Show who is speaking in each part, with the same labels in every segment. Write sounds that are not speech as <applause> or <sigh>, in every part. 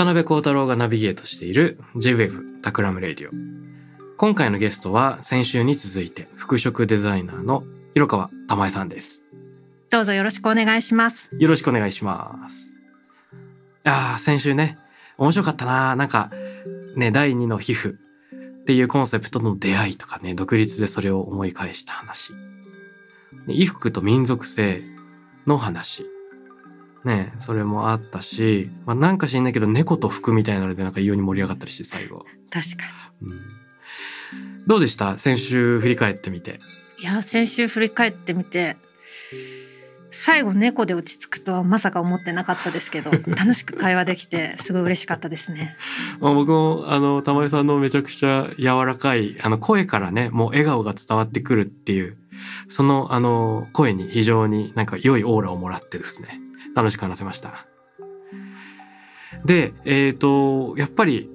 Speaker 1: 渡邉康太郎がナビゲートしている J-Wave Takram Radio。今回のゲストは先週に続いて服飾デザイナーの廣川玉枝さんです。
Speaker 2: どうぞよろしくお願いします。
Speaker 1: よろしくお願いします。いやー、先週ね、面白かったななんか、ね、第二の皮膚っていうコンセプトの出会いとかね、独立でそれを思い返した話。ね衣服と民族性の話。ね、それもあったし、まあ、なんか知んないけど猫と服みたいなのでなんか異様に盛り上がったりして最後。
Speaker 2: 確か
Speaker 1: うん、どうでした？先週振り返ってみて。
Speaker 2: に。いや先週振り返ってみて最後猫で落ち着くとはまさか思ってなかったですけど <laughs> 楽しく会話できてすごい嬉しかったですね。<laughs>
Speaker 1: まあ、僕もあの玉井さんのめちゃくちゃ柔らかいあの声からねもう笑顔が伝わってくるっていうそのあの声に非常になんか良いオーラをもらってですね楽しく話せました。でえっ、とやっぱり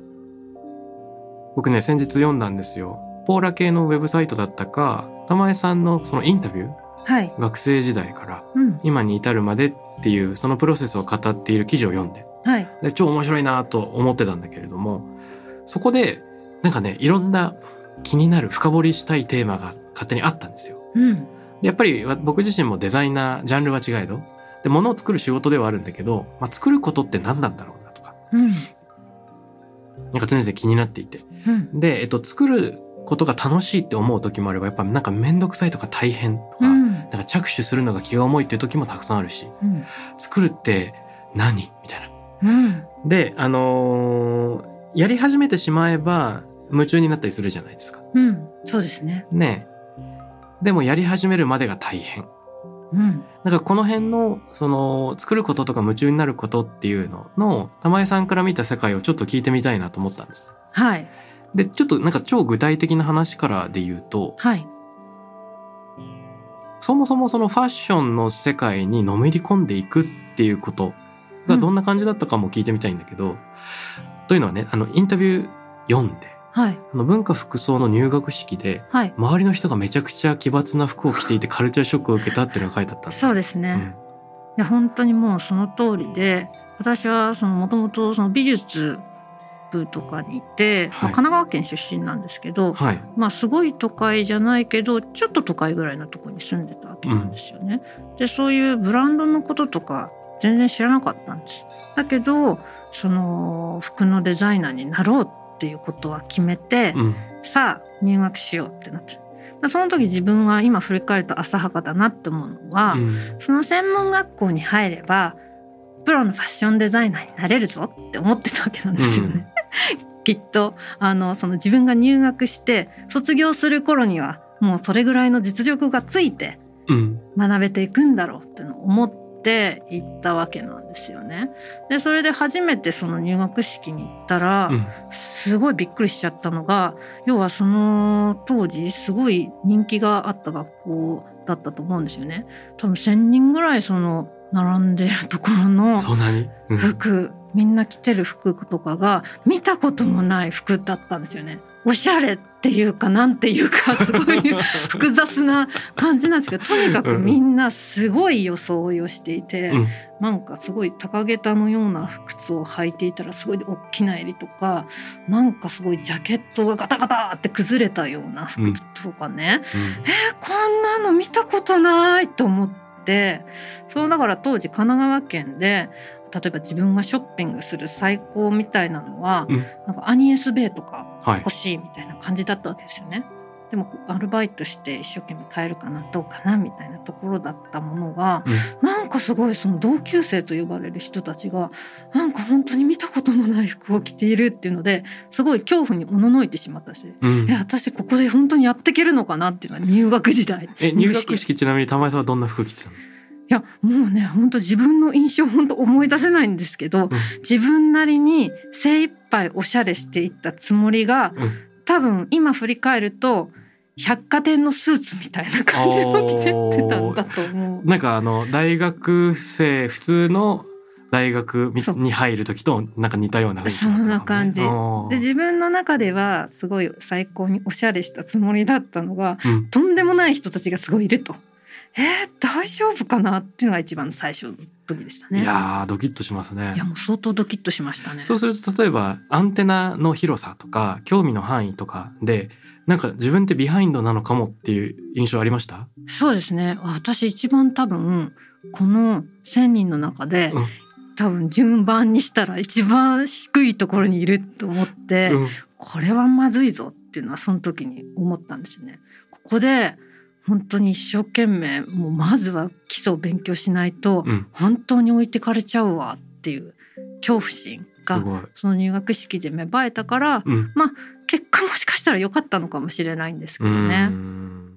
Speaker 1: 僕ね先日読んだんですよ。ポーラ系のウェブサイトだったか玉井さんのそのインタビュー？
Speaker 2: はい。
Speaker 1: 学生時代から
Speaker 2: うん。
Speaker 1: 今に至るまでっていうそのプロセスを語っている記事を読んで
Speaker 2: はい。
Speaker 1: で超面白いなと思ってたんだけれどもそこでなんかねいろんな気になる深掘りしたいテーマが勝手にあったんですよ。
Speaker 2: うん。
Speaker 1: でやっぱりわ僕自身もデザイナージャンルは違えどで物を作る仕事ではあるんだけど、まあ、作ることって何なんだろうなとか
Speaker 2: うん。
Speaker 1: なんか常々気になっていて
Speaker 2: うん。
Speaker 1: で、えっと、作ることが楽しいって思う時もあればやっぱなんか面倒くさいとか大変とか、
Speaker 2: うん。
Speaker 1: なんか着手するのが気が重いっていう時もたくさんあるし
Speaker 2: うん。
Speaker 1: 作るって何？みたいな。
Speaker 2: うん。
Speaker 1: で、あのーやり始めてしまえば夢中になったりするじゃないですか。
Speaker 2: うん。そうですね。
Speaker 1: ねえでもやり始めるまでが大変。
Speaker 2: うん。
Speaker 1: なんかこの辺の、その、作ることとか夢中になることっていうのの、玉江さんから見た世界をちょっと聞いてみたいなと思ったんです。
Speaker 2: はい。
Speaker 1: で、ちょっとなんか超具体的な話からで言うと、
Speaker 2: はい。
Speaker 1: そもそもそのファッションの世界にのめり込んでいくっていうことがどんな感じだったかも聞いてみたいんだけど、というのはね、あの、インタビュー読んで、
Speaker 2: はい。
Speaker 1: あの文化服装の入学式で
Speaker 2: はい。
Speaker 1: 周りの人がめちゃくちゃ奇抜な服を着ていて <laughs> カルチャーショックを受けたっていうのが書いてあったんです
Speaker 2: そうですね。
Speaker 1: うん
Speaker 2: いや本当にもうその通りで私はそのもともとその美術部とかにいて、まあ
Speaker 1: はい
Speaker 2: 神奈川県出身なんですけど、
Speaker 1: はい。
Speaker 2: まあすごい都会じゃないけどちょっと都会ぐらいのところに住んでたわけなんですよね。でそういうブランドのこととか全然知らなかったんです。だけどその服のデザイナーになろうっていうことは決めて、
Speaker 1: うん。
Speaker 2: さあ入学しようってなってその時自分は今振り返ると浅はかだなって思うのは、
Speaker 1: うん
Speaker 2: その専門学校に入ればプロのファッションデザイナーになれるぞって思ってたわけなんですよね。<laughs> きっとあのその自分が入学して卒業する頃にはもうそれぐらいの実力がついて
Speaker 1: うん。
Speaker 2: 学べていくんだろうってのを思って行ったわけなんですよね。でそれで初めてその入学式に行ったら、
Speaker 1: うん。
Speaker 2: すごいびっくりしちゃったのが要はその当時すごい人気があった学校だったと思うんですよね。多分1,000人ぐらいその並んでるところの。服みんな着てる服とかが見たこともない服だったんですよね。おしゃれっていうかなんていうか <laughs> すごい複雑な感じなんですけどとにかくみんなすごい装いをしていて、
Speaker 1: うん。
Speaker 2: なんかすごい高げたのような靴を履いていたらすごい大きな襟とかなんかすごいジャケットがガタガタって崩れたような服とかね、えこんなの見たことないと思ってそうだから当時神奈川県で例えば自分がショッピングする最高みたいなのは、
Speaker 1: うん
Speaker 2: なんかアニエスベイとか
Speaker 1: はい
Speaker 2: 欲しいみたいな感じだったわけですよね。でもアルバイトして一生懸命買えるかなどうかなみたいなところだったものが、なんかすごいその同級生と呼ばれる人たちがなんか本当に見たこともない服を着ているっていうのですごい恐怖におののいてしまったし、
Speaker 1: うん。
Speaker 2: いや私ここで本当にやっていけるのかなっていうのは入学時代。
Speaker 1: え入学
Speaker 2: い
Speaker 1: 式ちなみに玉井さんはどんな服着てたの？
Speaker 2: やもうね本当自分の印象本当思い出せないんですけど、自分なりに精一杯おしゃれしていったつもりが、
Speaker 1: うん
Speaker 2: 多分今振り返ると百貨店のスーツみたいな感じを着てってたんだと思う。<laughs>
Speaker 1: なんかあの大学生普通の大学に入る時となんか似たような雰囲気
Speaker 2: そんな感じ。で自分の中ではすごい最高におしゃれしたつもりだったのが
Speaker 1: うん。
Speaker 2: とんでもない人たちがすごいいると。えー、大丈夫かなっていうのが一番最初の時でしたね。
Speaker 1: いやードキッとしますね
Speaker 2: いやもう相当ドキッとしましたね。
Speaker 1: そうすると例えばアンテナの広さとか興味の範囲とかでなんか自分ってビハインドなのかもっていう印象ありました？
Speaker 2: そうですね私一番多分この1,000人の中で、
Speaker 1: うん
Speaker 2: 多分順番にしたら一番低いところにいると思って、
Speaker 1: うん
Speaker 2: これはまずいぞっていうのはその時に思ったんですよね。ここで本当に一生懸命もうまずは基礎を勉強しないと
Speaker 1: うん。
Speaker 2: 本当に置いてかれちゃうわっていう恐怖心がその入学式で芽生えたから
Speaker 1: うん。
Speaker 2: 結果もしかしたら良かったのかもしれないんですけど
Speaker 1: う
Speaker 2: ね。
Speaker 1: ん。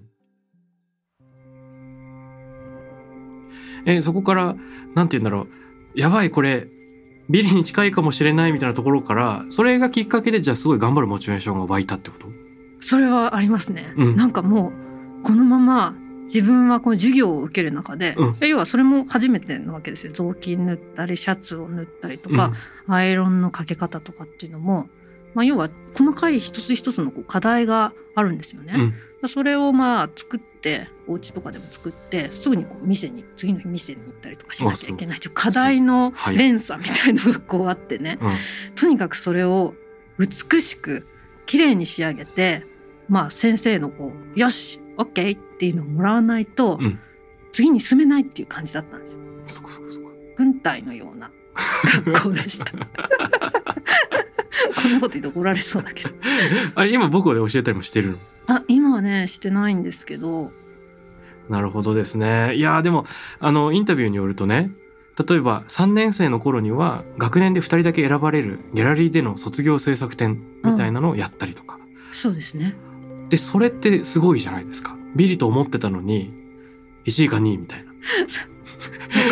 Speaker 1: えそこからなんて言うんだろう。やばいこれビリに近いかもしれないみたいなところからそれがきっかけでじゃあすごい頑張るモチベーションが湧いたってこと？
Speaker 2: それはありますね、
Speaker 1: うん。
Speaker 2: なんかもうこのまま自分はこの授業を受ける中で、
Speaker 1: うん。
Speaker 2: 要はそれも初めてなわけですよ。雑巾塗ったりシャツを縫ったりとか、アイロンのかけ方とかっていうのも、まあ、要は細かい一つ一つのこう課題があるんですよね。
Speaker 1: うん。
Speaker 2: それをまあ作ってお家とかでも作ってすぐにこう店に次の日店に行ったりとかしなきゃいけないという課題の
Speaker 1: はい
Speaker 2: 連鎖みたいのがこうあってね、
Speaker 1: うん
Speaker 2: とにかくそれを美しく綺麗に仕上げてまあ先生のこう「よし OK」っていうのをもらわないと、
Speaker 1: うん。
Speaker 2: 次に進めないっていう感じだったんです。よ
Speaker 1: そこそこそこ
Speaker 2: 軍隊のような学校でした。<laughs> こんなこと言うと怒られそうだけど。<laughs>
Speaker 1: あれ今僕で教えたりもしてるの？
Speaker 2: あ今はねしてないんですけど。
Speaker 1: なるほどですね。いやーでもあのインタビューによるとね例えば3年生の頃には学年で2人だけ選ばれるギャラリーでの卒業制作展みたいなのをやったりとか、
Speaker 2: そうですね
Speaker 1: でそれってすごいじゃないですか。ビリと思ってたのに1位か2位みたいな。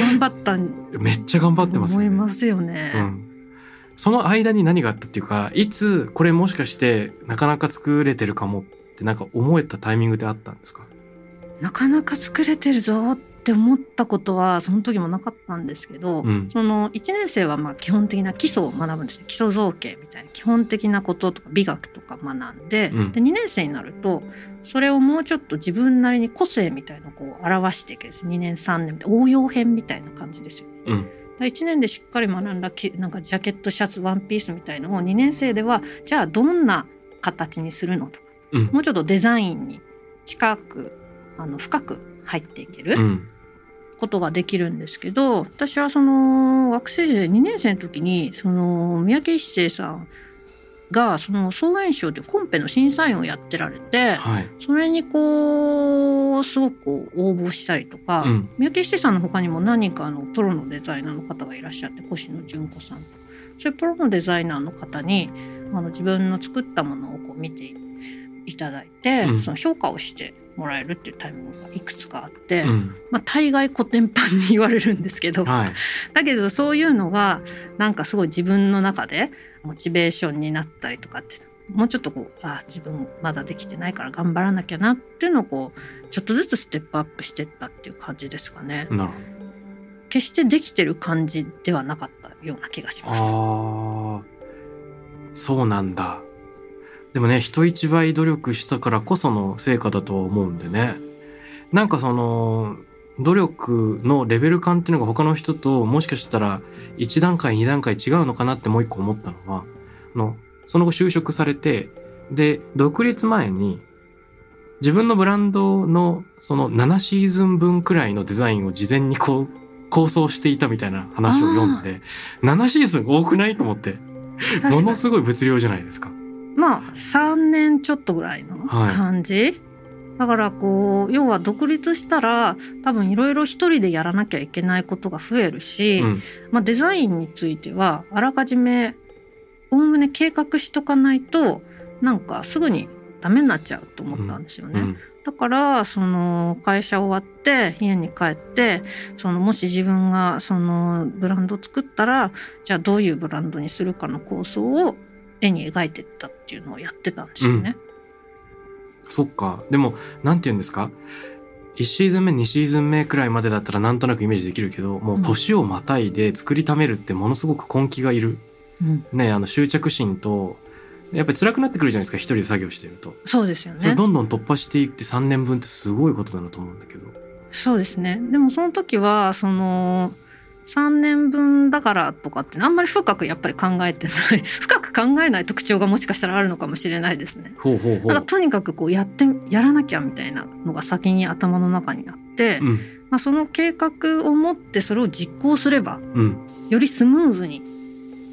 Speaker 2: 頑張ったん
Speaker 1: めっちゃ頑張ってますよね。
Speaker 2: 思いますよね、
Speaker 1: うん、その間に何があったっていうかいつこれもしかしてなかなか作れてるかもってなんか思えたタイミングであったんですか？
Speaker 2: なかなか作れてるぞって思ったことはその時もなかったんですけど、
Speaker 1: うん。
Speaker 2: その1年生はまあ基本的な基礎を学ぶんですね。基礎造形みたいな基本的なこととか美学とか学んで,、
Speaker 1: うん。
Speaker 2: で2年生になるとそれをもうちょっと自分なりに個性みたいなのをこう表していくんです。2年3年で応用編みたいな感じですよね。
Speaker 1: うん。
Speaker 2: 1年でしっかり学んだきなんかジャケットシャツワンピースみたいのを2年生ではじゃあどんな形にするのとか、
Speaker 1: うん。
Speaker 2: もうちょっとデザインに近くあの深く入っていける、
Speaker 1: うん
Speaker 2: ことができるんですけど私はその学生時代2年生の時にその三宅一生さんがその総演賞というコンペの審査員をやってられて
Speaker 1: はい。
Speaker 2: それにこうすごく応募したりとか、
Speaker 1: うん。
Speaker 2: 三宅一生さんの他にも何人かのプロのデザイナーの方がいらっしゃって越野純子さんとかそういうプロのデザイナーの方にあの自分の作ったものをこう見ていただいて、
Speaker 1: うん
Speaker 2: その評価をしてもらえるっていうタイミングがいくつかあって。
Speaker 1: うん
Speaker 2: まあ、大概コテンパンに言われるんですけど
Speaker 1: はい <laughs>
Speaker 2: だけどそういうのがなんかすごい自分の中でモチベーションになったりとかってもうちょっとこうあ自分まだできてないから頑張らなきゃなっていうのをこうちょっとずつステップアップしてったっていう感じですかね。決してできてる感じではなかったような気がします。
Speaker 1: そうなんだでもね人一倍努力したからこその成果だとは思うんでね。なんかその努力のレベル感っていうのが他の人ともしかしたら1段階2段階違うのかなってもう一個思ったのはあのその後就職されてで独立前に自分のブランドのその7シーズン分くらいのデザインを事前にこう構想していたみたいな話を読んで7シーズン多くないと思って。ものすごい物量じゃないですか。
Speaker 2: まあ3年ちょっとぐらいの感じ、はい、だからこう要は独立したら多分いろいろ一人でやらなきゃいけないことが増えるし、うん、まあ、デザインについてはあらかじめおおむね計画しとかないとなんかすぐにダメになっちゃうと思ったんですよね。うんうん。だからその会社終わって家に帰ってそのもし自分がそのブランドを作ったらじゃあどういうブランドにするかの構想を絵に描いてったっていうのをやってたんですよね。
Speaker 1: うん、そっか。でも何て言うんですか？1シーズン目2シーズン目くらいまでだったらなんとなくイメージできるけどもう年をまたいで作りためるってものすごく根気がいる、うん、ねあの執着心とやっぱり辛くなってくるじゃないですか一人で作業してると。
Speaker 2: そうですよね。
Speaker 1: どんどん突破していって3年分ってすごいことだなと思うんだけど。
Speaker 2: そうですね。でもその時はその3年分だからとかってあんまり深くやっぱり考えてない。<laughs> 深く考えない特徴がもしかしたらあるのかもしれないですね。
Speaker 1: ほうほうほう。だから
Speaker 2: とにかくこうやってやらなきゃみたいなのが先に頭の中にあって、うん、まあ、その計画を持ってそれを実行すれば、うん、よりスムーズに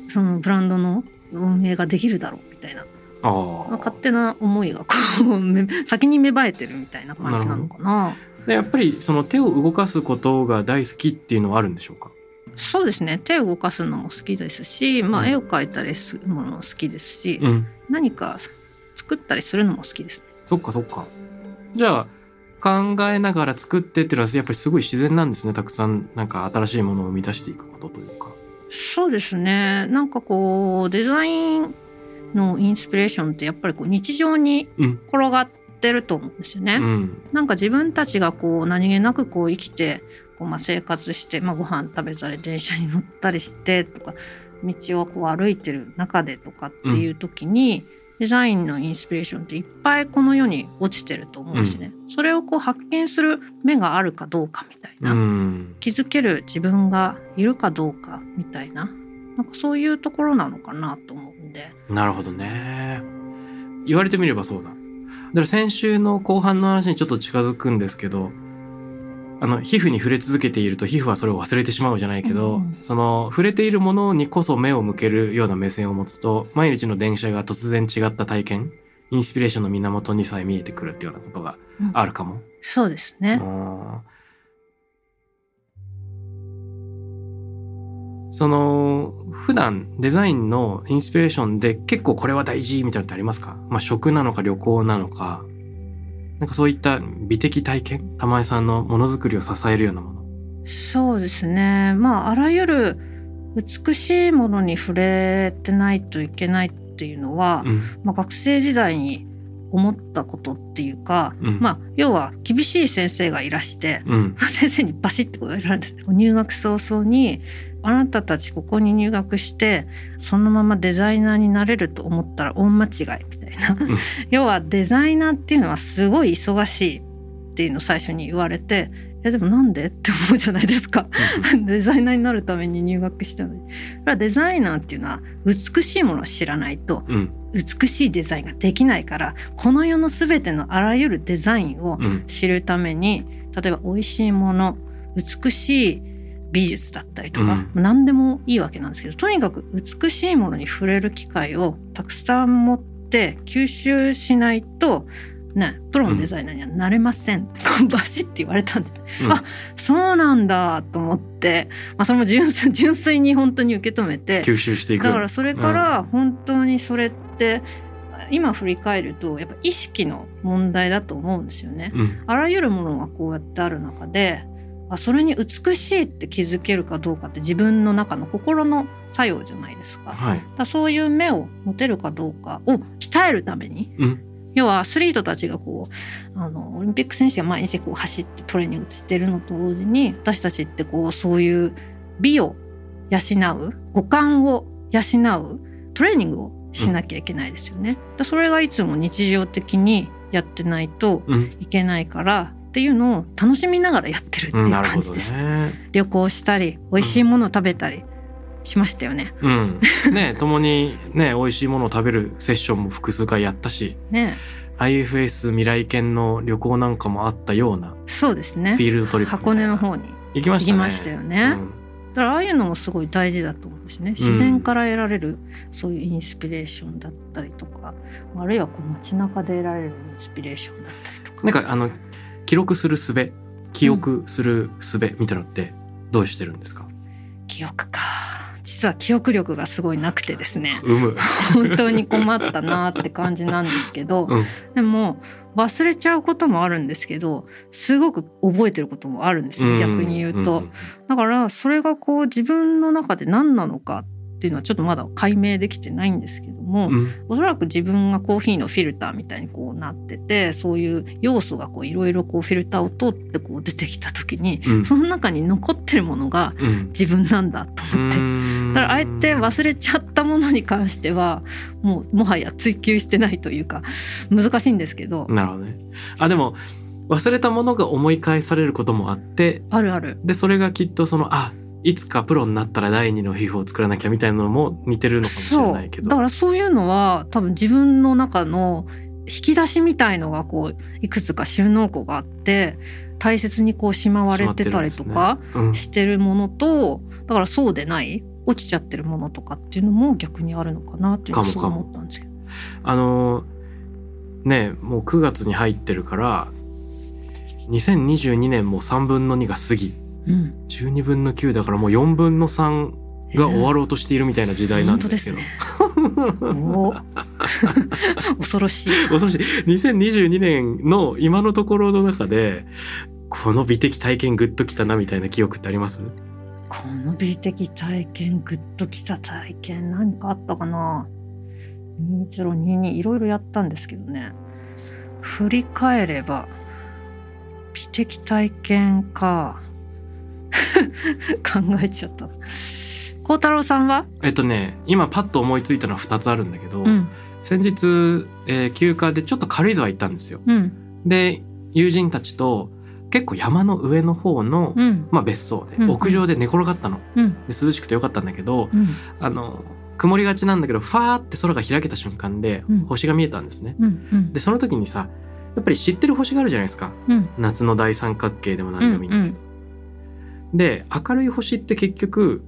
Speaker 2: そのブランドの運営ができるだろうみたいな。勝手な思いがこう先に芽生えてるみたいな感じなのかな。
Speaker 1: でやっぱりその手を動かすことが大好きっていうのはあるんでしょうか？
Speaker 2: そうですね。手を動かすのも好きですし、まあ、絵を描いたりするのも好きですし、うん、何か作ったりするのも好きですね。
Speaker 1: そっかそっか。じゃあ考えながら作ってっていうのはやっぱりすごい自然なんですね。たくさんなんか新しいものを生み出していくことというか。
Speaker 2: そうですね。なんかこうデザインのインスピレーションってやっぱりこう日常に転がってると思うんですよね。うん、なんか自分たちがこう何気なくこう生きてこうまあ生活して、まあ、ご飯食べたり電車に乗ったりしてとか道をこう歩いてる中でとかっていう時に、うん。デザインのインスピレーションっていっぱいこの世に落ちてると思うんですね、うん、それをこう発見する目があるかどうかみたいな、うん、気づける自分がいるかどうかみたいな。なんかそういうところなのかなと思うんで。
Speaker 1: なるほどね。言われてみればそうだ。だから先週の後半の話にちょっと近づくんですけどあの皮膚に触れ続けていると皮膚はそれを忘れてしまうじゃないけど、うん、その触れているものにこそ目を向けるような目線を持つと毎日の電車が突然違った体験インスピレーションの源にさえ見えてくるっていうようなことがあるかも。うん、
Speaker 2: そうですね。
Speaker 1: その普段デザインのインスピレーションで結構これは大事みたいなのってありますか？まあ食なのか旅行なのかなんかそういった美的体験玉井さんのものづくりを支えるようなもの。
Speaker 2: そうですね。まああらゆる美しいものに触れてないといけないっていうのは、うん、まあ、学生時代に思ったことっていうか、うん、まあ要は厳しい先生がいらして、うん、先生にバシッてこう言われるんです入学早々にあなたたちここに入学してそのままデザイナーになれると思ったら大間違いみたいいな、要はデザイナーっていうのはすごい忙しいっていうのを最初に言われてえでもなんでって思うじゃないですか。デザイナーになるために入学したのにそれはデザイナーっていうのは美しいものを知らないと、美しいデザインができないからこの世の全てのあらゆるデザインを知るために、例えば美味しいもの美しい美術だったりとか、うん、何でもいいわけなんですけどとにかく美しいものに触れる機会をたくさん持って吸収しないとね、プロのデザイナーにはなれません、うん、バシッて言われたんです、うん、あそうなんだと思って、まあ、それも <laughs> 純粋に本当に受け止めて。
Speaker 1: 吸収していく。
Speaker 2: だからそれから本当にそれって、うん、今振り返るとやっぱ意識の問題だと思うんですよね、あらゆるものがこうやってある中であそれに美しいって気づけるかどうかって自分の中の心の作用じゃないですか,、はい、だそういう目を持てるかどうかを鍛えるために、うん、要はアスリートたちがこうあのオリンピック選手が毎日こう走ってトレーニングしてるのと同時に私たちってこうそういう美を養う五感を養うトレーニングをしなきゃいけないですよね。うん、それがいつも日常的にやってないといけないから、っていうのを楽しみながらやってるっていう感じです。ね、旅行したり美味しいものを食べたりしましたよね。
Speaker 1: うん、ね共にね美味しいものを食べるセッションも複数回やったし。
Speaker 2: ね。
Speaker 1: IFS 未来犬の旅行なんかもあったような
Speaker 2: そうですね。
Speaker 1: フィールドトリップ
Speaker 2: 箱根の方に
Speaker 1: 行きましたね。
Speaker 2: 行きましたよね。だからああいうのもすごい大事だと思うんですね。自然から得られるそういうインスピレーションだったりとか、あるいはこう街中で得られるインスピレーションだったりとか。
Speaker 1: なんかあの記録する術記憶する術みたいなのってどうしてるんですか、
Speaker 2: 記憶か。実は記憶力がすごいなくてですね。本当に困ったなって感じなんですけど、
Speaker 1: うん。
Speaker 2: でも忘れちゃうこともあるんですけどすごく覚えてることもあるんですよ、逆に言うと、
Speaker 1: んん。
Speaker 2: だからそれがこう自分の中で何なのかっていうのはちょっとまだ解明できてないんですけども、
Speaker 1: うん。
Speaker 2: おそらく自分がコーヒーのフィルターみたいにこうなっててそういう要素がこういろいろこうフィルターを通ってこう出てきた時に、
Speaker 1: うん。
Speaker 2: その中に残ってるものが
Speaker 1: うん。
Speaker 2: 自分なんだと思って。だからあえて忘れちゃったものに関してはもうもはや追求してないというか難しいんですけど、
Speaker 1: なるほどね。あでも忘れたものが思い返されることもあって
Speaker 2: あるある。
Speaker 1: でそれがきっとそのあいつかプロになったら第二の皮膚を作らなきゃみたいなのも似てるのかもしれないけど。
Speaker 2: だからそういうのは多分自分の中の引き出しみたいのがこういくつか収納庫があって大切にこうしまわれてたりとか
Speaker 1: うん。
Speaker 2: してるものとだからそうでない落ちちゃってるものとかっていうのも逆にあるのかなっていうのはすごい
Speaker 1: かも。かも
Speaker 2: 思ったんですよ。
Speaker 1: あのねもう9月に入ってるから2022年も3分の2が過ぎ
Speaker 2: うん、
Speaker 1: 12分の9だからもう4分の3が終わろうとしているみたいな時代なんでけど、
Speaker 2: ですすね。お <laughs> 恐ろしい。
Speaker 1: 恐ろしい。2022年の今のところの中でこの美的体験グッときたなみたいな記憶ってあります？
Speaker 2: この美的体験グッときた体験何かあったかな？2022いろいろやったんですけどね。振り返れば美的体験か考えちゃった。孝太郎さんは？
Speaker 1: えっとね今パッと思いついたのは2つあるんだけど、
Speaker 2: うん。
Speaker 1: 先日、えー休暇でちょっと軽井沢行ったんですよ。
Speaker 2: うん。
Speaker 1: で友人たちと結構山の上の方の、
Speaker 2: うん。
Speaker 1: まあ、別荘で
Speaker 2: うん。
Speaker 1: 屋上で寝転がったの。
Speaker 2: うん。
Speaker 1: で涼しくてよかったんだけど
Speaker 2: うん。
Speaker 1: あの曇りがちなんだけどファーって空が開けた瞬間で
Speaker 2: うん。
Speaker 1: 星が見えたんですね。でその時にさやっぱり知ってる星があるじゃないですか。
Speaker 2: うん。
Speaker 1: 夏の大三角形でも何でもいいんだけど。で明るい星って結局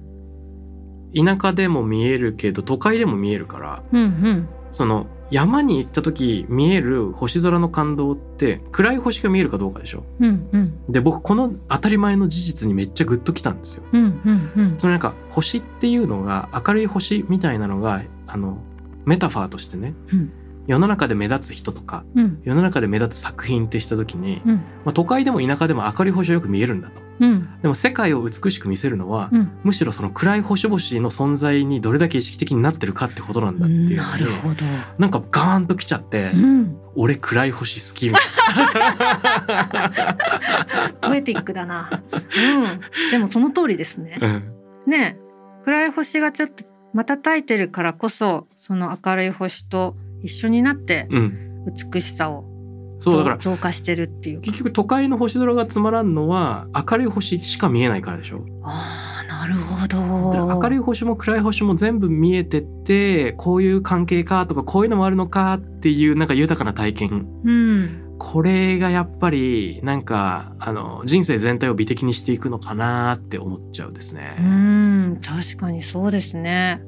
Speaker 1: 田舎でも見えるけど都会でも見えるから
Speaker 2: うんうん。
Speaker 1: その山に行った時見える星空の感動って暗い星が見えるかどうかでしょ？
Speaker 2: うんうん。
Speaker 1: で僕この当たり前の事実にめっちゃグッときたんですよ。
Speaker 2: うんうんうん。
Speaker 1: そのなんか星っていうのが明るい星みたいなのがあのメタファーとしてね、
Speaker 2: うん。
Speaker 1: 世の中で目立つ人とか
Speaker 2: うん。
Speaker 1: 世の中で目立つ作品ってした時に、
Speaker 2: うん。
Speaker 1: まあ、都会でも田舎でも明るい星はよく見えるんだと
Speaker 2: うん。
Speaker 1: でも世界を美しく見せるのは、
Speaker 2: うん。
Speaker 1: むしろその暗い星々の存在にどれだけ意識的になってるかってことなんだっていうの
Speaker 2: な
Speaker 1: で
Speaker 2: るほど。
Speaker 1: なんかガーンときちゃって、
Speaker 2: うん、
Speaker 1: 俺暗い星好きみたい <laughs>
Speaker 2: ポエティックだな。うん、でもその通りですね。ね。え暗い星がちょっと瞬いてるからこそその明るい星と一緒になって
Speaker 1: うん、
Speaker 2: 美しさを
Speaker 1: そうだから
Speaker 2: 増加してるっていうか。
Speaker 1: 結局都会の星空がつまらんのは明るい星しか見えないからでしょ。
Speaker 2: ああなるほ
Speaker 1: で
Speaker 2: ど
Speaker 1: 明るい星も暗い星も全部見えててこういう関係かとかこういうのもあるのかっていうなんか豊かな体験。
Speaker 2: うん。
Speaker 1: これがやっぱりなんかあの人生全体を美的にしていくのかなって思っちゃうですね。
Speaker 2: うん確かにそうですね。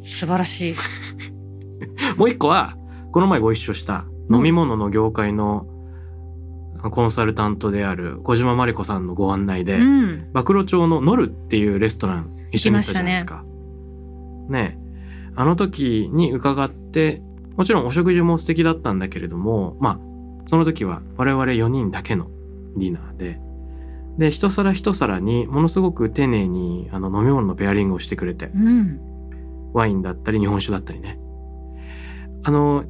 Speaker 2: 素晴らしい。<laughs>
Speaker 1: もう一個はこの前ご一緒した飲み物の業界のコンサルタントである小島真理子さんのご案内で、
Speaker 2: うん。
Speaker 1: 暴露町のノルっていうレストラン一緒に行ったじゃないですか。ね。えあの時に伺ってもちろんお食事も素敵だったんだけれどもまあその時は我々4人だけのディナーで。で一皿一皿にものすごく丁寧にあの飲み物のペアリングをしてくれて
Speaker 2: うん。
Speaker 1: ワインだったり日本酒だったりね。あの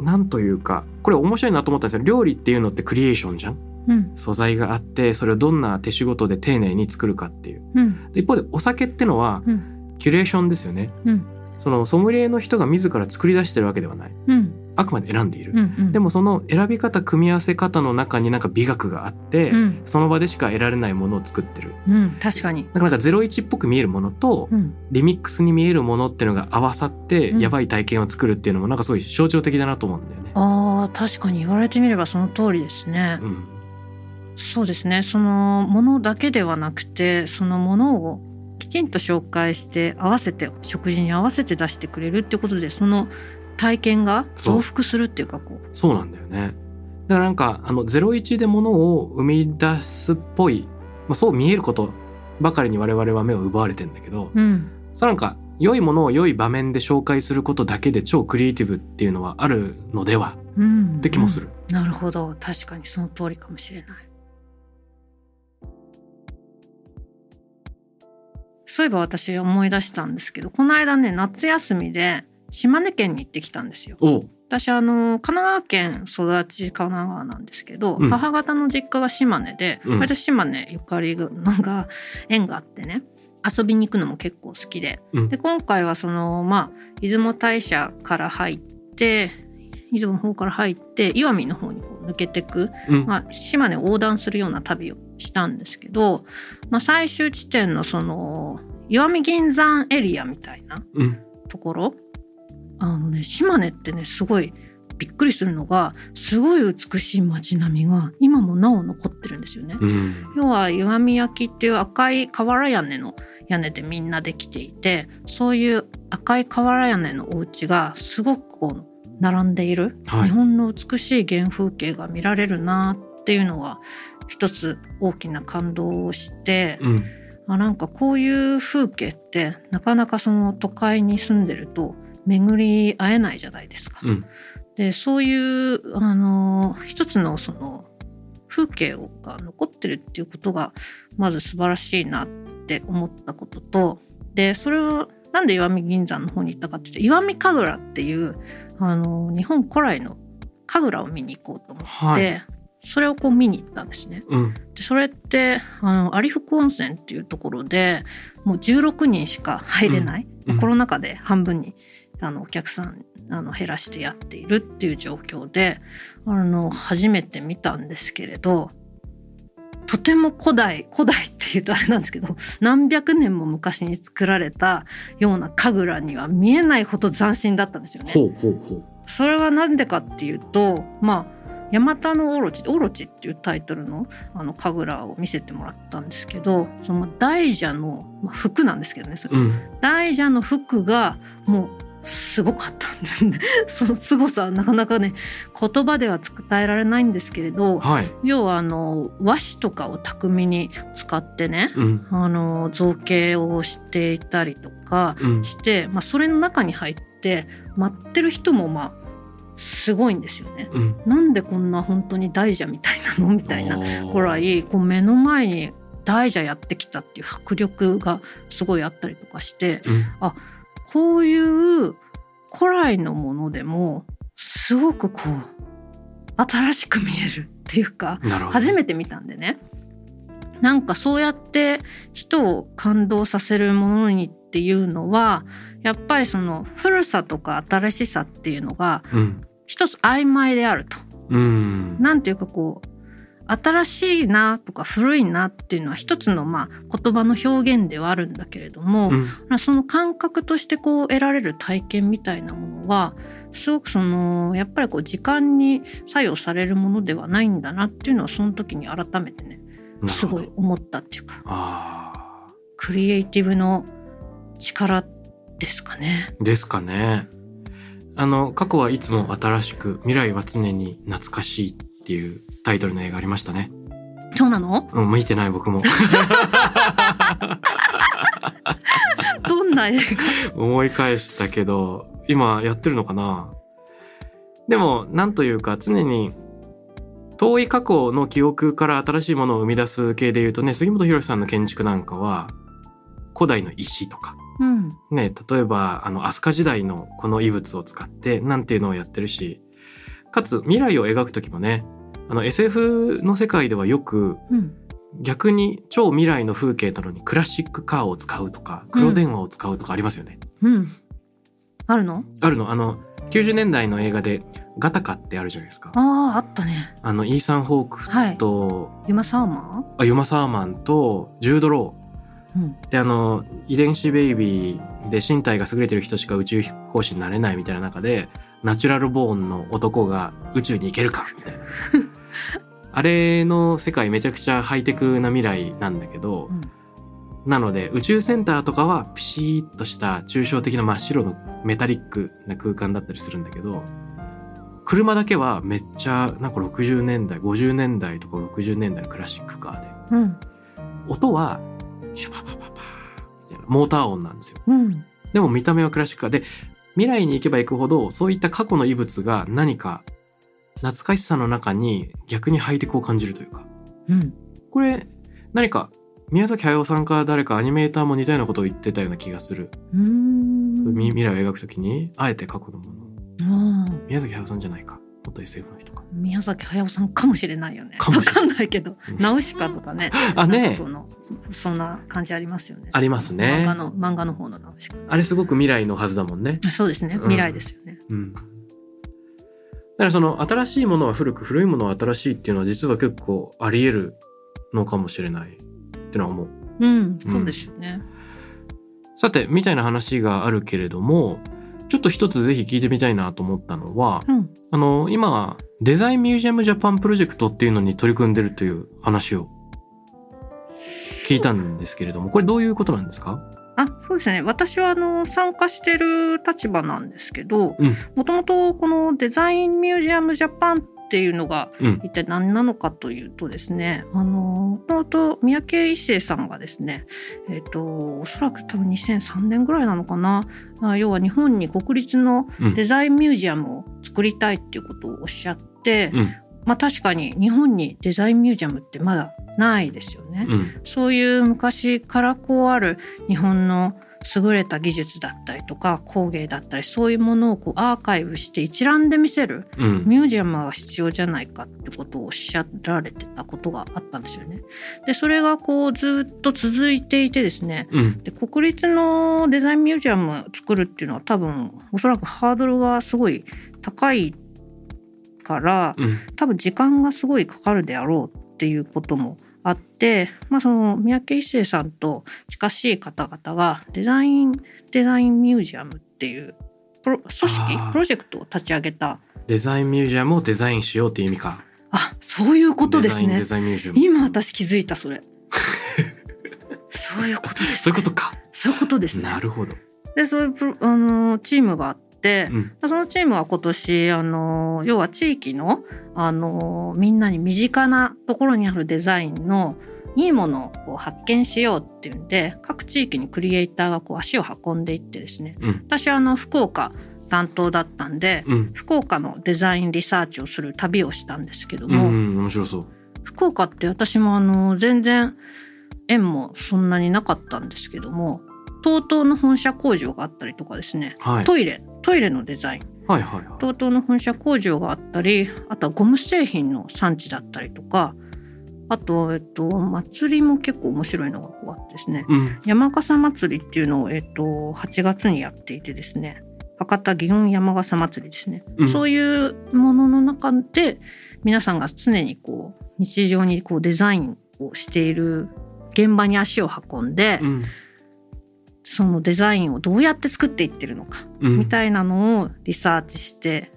Speaker 1: なんというかこれ面白いなと思ったんですよ。料理っていうのってクリエーションじゃん。
Speaker 2: うん。
Speaker 1: 素材があってそれをどんな手仕事で丁寧に作るかっていう。
Speaker 2: うん。
Speaker 1: で一方でお酒ってのは
Speaker 2: うん。
Speaker 1: キュレーションですよね。
Speaker 2: うん。
Speaker 1: そのソムリエの人が自ら作り出してるわけではない。
Speaker 2: うん
Speaker 1: あくまで選んでいる、
Speaker 2: うんうん。
Speaker 1: でもその選び方組み合わせ方の中になんか美学があって、
Speaker 2: うん。
Speaker 1: その場でしか得られないものを作ってる。
Speaker 2: うん。確かに。
Speaker 1: だからなんか01っぽく見えるものと、
Speaker 2: うん。
Speaker 1: リミックスに見えるものっていうのが合わさって、
Speaker 2: うん。
Speaker 1: やばい体験を作るっていうのもなんかすごい象徴的だなと思うんだよね。
Speaker 2: あー確かに言われてみればその通りですね。
Speaker 1: うん、
Speaker 2: そうですね。そのものだけではなくてそのものをきちんと紹介して合わせて食事に合わせて出してくれるってことでその体験が増幅するっていうかこう。
Speaker 1: そうなんだよね。だからなんかあの01でものを生み出すっぽい、まあ、そう見えることばかりに我々は目を奪われてんだけど、
Speaker 2: うん。
Speaker 1: さなんか良いものを良い場面で紹介することだけで超クリエイティブっていうのはあるのでは？
Speaker 2: うん。
Speaker 1: って気もする。
Speaker 2: なるほど。確かにその通りかもしれない。そういえば私思い出したんですけどこの間ね夏休みで島根県に行ってきたんですよ。私あの神奈川県育ち神奈川なんですけど、
Speaker 1: うん。
Speaker 2: 母方の実家が島根で、
Speaker 1: うん。
Speaker 2: 割と島根ゆかりのが <laughs> 縁があってね遊びに行くのも結構好きで,、
Speaker 1: うん。
Speaker 2: で今回はそのまあ出雲大社から入って出雲の方から入って石見の方にこう抜けてく、
Speaker 1: うん。
Speaker 2: まあ、島根を横断するような旅をしたんですけど、まあ、最終地点のその石見銀山エリアみたいな
Speaker 1: うん。
Speaker 2: ところあのね島根ってねすごいびっくりするのがすごい美しい街並みが今もなお残ってるんですよね。
Speaker 1: うん。
Speaker 2: 要は石見焼きっていう赤い瓦屋根の屋根でみんなできていてそういう赤い瓦屋根のお家がすごくこう並んでいる、
Speaker 1: はい。
Speaker 2: 日本の美しい原風景が見られるなっていうのは一つ大きな感動をして、
Speaker 1: うん。
Speaker 2: あなんかこういう風景ってなかなかその都会に住んでると巡り会えないじゃないですか。
Speaker 1: うん。
Speaker 2: でそういうあの一つのその風景が残ってるっていうことがまず素晴らしいなって思ったこととでそれをなんで石見銀山の方に行ったかっていうと石見神楽っていうあの日本古来の神楽を見に行こうと思って、
Speaker 1: はい。
Speaker 2: それをこう見に行ったんですね。
Speaker 1: うん。
Speaker 2: でそれってあの有福温泉っていうところでもう16人しか入れない、
Speaker 1: うん。
Speaker 2: コロナ禍で半分にあのお客さんあの減らしてやっているっていう状況であの初めて見たんですけれどとても古代古代っていうとあれなんですけど何百年も昔に作られたような神楽には見えないほど斬新だったんですよね。
Speaker 1: ほうほうほ
Speaker 2: それは何でかっていうとまあ「ヤマタノオロチ」「オロチ」っていうタイトルのあの神楽を見せてもらったんですけどその大蛇の、まあ、服なんですけどねそれ。
Speaker 1: ううん。
Speaker 2: 大蛇の服がもうすごかった。んですねその凄さはなかなかね言葉では伝えられないんですけれど
Speaker 1: はい。
Speaker 2: 要はあの和紙とかを巧みに使ってね
Speaker 1: うん。
Speaker 2: あの造形をしていたりとか
Speaker 1: うん。
Speaker 2: して、まあ、それの中に入って待ってる人もまあすごいんですよね。
Speaker 1: うん。
Speaker 2: なんでこんな本当に大蛇みたいなの？みたいなぐら
Speaker 1: い
Speaker 2: いこう目の前に大蛇やってきたっていう迫力がすごいあったりとかして
Speaker 1: うん
Speaker 2: こういう古来のものでもすごくこう新しく見えるっていうか初めて見たんでね。なんかそうやって人を感動させるものにっていうのはやっぱりその古さとか新しさっていうのが
Speaker 1: うん。
Speaker 2: 一つ曖昧であると。
Speaker 1: うん。
Speaker 2: なんていうかこう新しいなとか古いなっていうのは一つのまあ言葉の表現ではあるんだけれども、
Speaker 1: うん。
Speaker 2: まあその感覚としてこう得られる体験みたいなものはすごくそのやっぱりこう時間に作用されるものではないんだなっていうのはその時に改めてねすごい思ったっていうか
Speaker 1: あ
Speaker 2: クリエイティブの力ですかね。
Speaker 1: ーですかね。あの過去はいつも新しく未来は常に懐かしいっていうタイトルの映画ありましたね。
Speaker 2: そうなの？
Speaker 1: うん見てない僕も。
Speaker 2: どんな映画？
Speaker 1: 思い返したけど今やってるのかな？でもなんというか常に遠い過去の記憶から新しいものを生み出す系でいうとね杉本博さんの建築なんかは古代の石とか。
Speaker 2: うん。
Speaker 1: ね例えばあの飛鳥時代のこの遺物を使ってなんていうのをやってるしかつ未来を描く時もねあの SF の世界ではよく
Speaker 2: うん。
Speaker 1: 逆に超未来の風景なのにクラシックカーを使うとか黒電話を使うとかありますよね。
Speaker 2: うん。あるの？
Speaker 1: あるの。あの90年代の映画で「ガタカ」ってあるじゃないですか。
Speaker 2: あああったね。
Speaker 1: あのイーサン・ホークと、
Speaker 2: ユマサーマ
Speaker 1: あユマ・サーマンとジュード・ロー
Speaker 2: ー。うん。
Speaker 1: であの遺伝子ベイビーで身体が優れてる人しか宇宙飛行士になれないみたいな中でナチュラルボーンの男が宇宙に行けるかみたいな <laughs> あれの世界めちゃくちゃハイテクな未来なんだけど、
Speaker 2: うん
Speaker 1: なので宇宙センターとかはピシッとした抽象的な真っ白のメタリックな空間だったりするんだけど車だけはめっちゃなんか60年代50年代とか60年代のクラシックカーで。
Speaker 2: うん。
Speaker 1: 音はシュパパパパーみたいなモーター音なんですよ。
Speaker 2: うん。
Speaker 1: でも見た目はクラシックカーで未来に行けば行くほどそういった過去の遺物が何か懐かしさの中に逆にハイテクを感じるというか。
Speaker 2: うん。
Speaker 1: これ何か宮崎駿さんか誰かアニメーターも似たようなことを言ってたような気がする、
Speaker 2: うーん。
Speaker 1: み未来を描くときにあえて過去のもの宮崎駿さんじゃないか。元 SF の人か。
Speaker 2: 宮崎駿さんかもしれないよね。わかんないけど。
Speaker 1: うん、
Speaker 2: ナウシカとかね。<laughs>
Speaker 1: あね。
Speaker 2: そのそんな感じありますよね。
Speaker 1: ありますね。
Speaker 2: 漫画の漫画の方のナウシカ。
Speaker 1: あれすごく未来のはずだもんね。
Speaker 2: あそうですね。
Speaker 1: うん。
Speaker 2: 未来ですよね。
Speaker 1: うん。だからその新しいものは古く古いものは新しいっていうのは実は結構あり得るのかもしれないってのは思う
Speaker 2: うん、そうですよね。
Speaker 1: さてみたいな話があるけれどもちょっと一つぜひ聞いてみたいなと思ったのは
Speaker 2: うん。
Speaker 1: あの今デザインミュージアムジャパンプロジェクトっていうのに取り組んでるという話を聞いたんですけれどもこれどういうことなんですか？
Speaker 2: あ、そうですね。私はあの参加してる立場なんですけど
Speaker 1: うん、
Speaker 2: もともとこのデザインミュージアムジャパンっていうのが
Speaker 1: うん。
Speaker 2: 一体何なのかというとですね、あのもともと三宅一生さんがですね、えっ、とおそらく多分2003年ぐらいなのかな、あ要は日本に国立の
Speaker 1: うん。
Speaker 2: デザインミュージアムを作りたいっていうことをおっしゃって、
Speaker 1: うん。
Speaker 2: まあ確かに日本にデザインミュージアムってまだないですよね。
Speaker 1: うん
Speaker 2: そういう昔からこうある日本の優れた技術だったりとか工芸だったりそういうものをこうアーカイブして一覧で見せる
Speaker 1: うん
Speaker 2: ミュージアムが必要じゃないかってことをおっしゃられてたことがあったんですよね。でそれがこうずっと続いていてですね
Speaker 1: うん
Speaker 2: で国立のデザインミュージアム作るっていうのは多分おそらくハードルがすごい高いから
Speaker 1: うん
Speaker 2: 多分時間がすごいかかるであろうっていうこともあって、まあ、その三宅一生さんと近しい方々がデザインデザインミュージアムっていうプロ組織プロジェクトを立ち上げた。
Speaker 1: デザインミュージアムをデザインしようっていう意味か。
Speaker 2: あそういうことですね。
Speaker 1: デザインデザインミュージアム。
Speaker 2: 今私気づいたそれ。<laughs> そういうことです、
Speaker 1: そういうことか。
Speaker 2: そういうことですね。
Speaker 1: なるほど。
Speaker 2: でそういうあのチームがあって、
Speaker 1: うん。
Speaker 2: そのチームが今年あの要は地域のあのみんなに身近なところにあるデザインのいいものを発見しようっていうんで各地域にクリエイターがこう足を運んでいってですね、
Speaker 1: うん。
Speaker 2: 私はあの福岡担当だったんで、
Speaker 1: うん。
Speaker 2: 福岡のデザインリサーチをする旅をしたんですけど
Speaker 1: うん
Speaker 2: も、
Speaker 1: うん面白そう。
Speaker 2: 福岡って私もあの全然縁もそんなになかったんですけども TOTO の本社工場があったりとかですね。
Speaker 1: はい。
Speaker 2: トイレトイレのデザイン。TOTO の本社工場があったりあとはゴム製品の産地だったりとかあと、えっと、祭りも結構面白いのがこうあってですね。
Speaker 1: うん。
Speaker 2: 山笠祭りっていうのを、えっと、8月にやっていてですね。博多祇園山笠祭りですね、
Speaker 1: うん。
Speaker 2: そういうものの中で皆さんが常にこう日常にこうデザインをしている現場に足を運んで、
Speaker 1: うん
Speaker 2: そのデザインをどうやって作っていってるのか、
Speaker 1: うん。
Speaker 2: みたいなのをリサーチして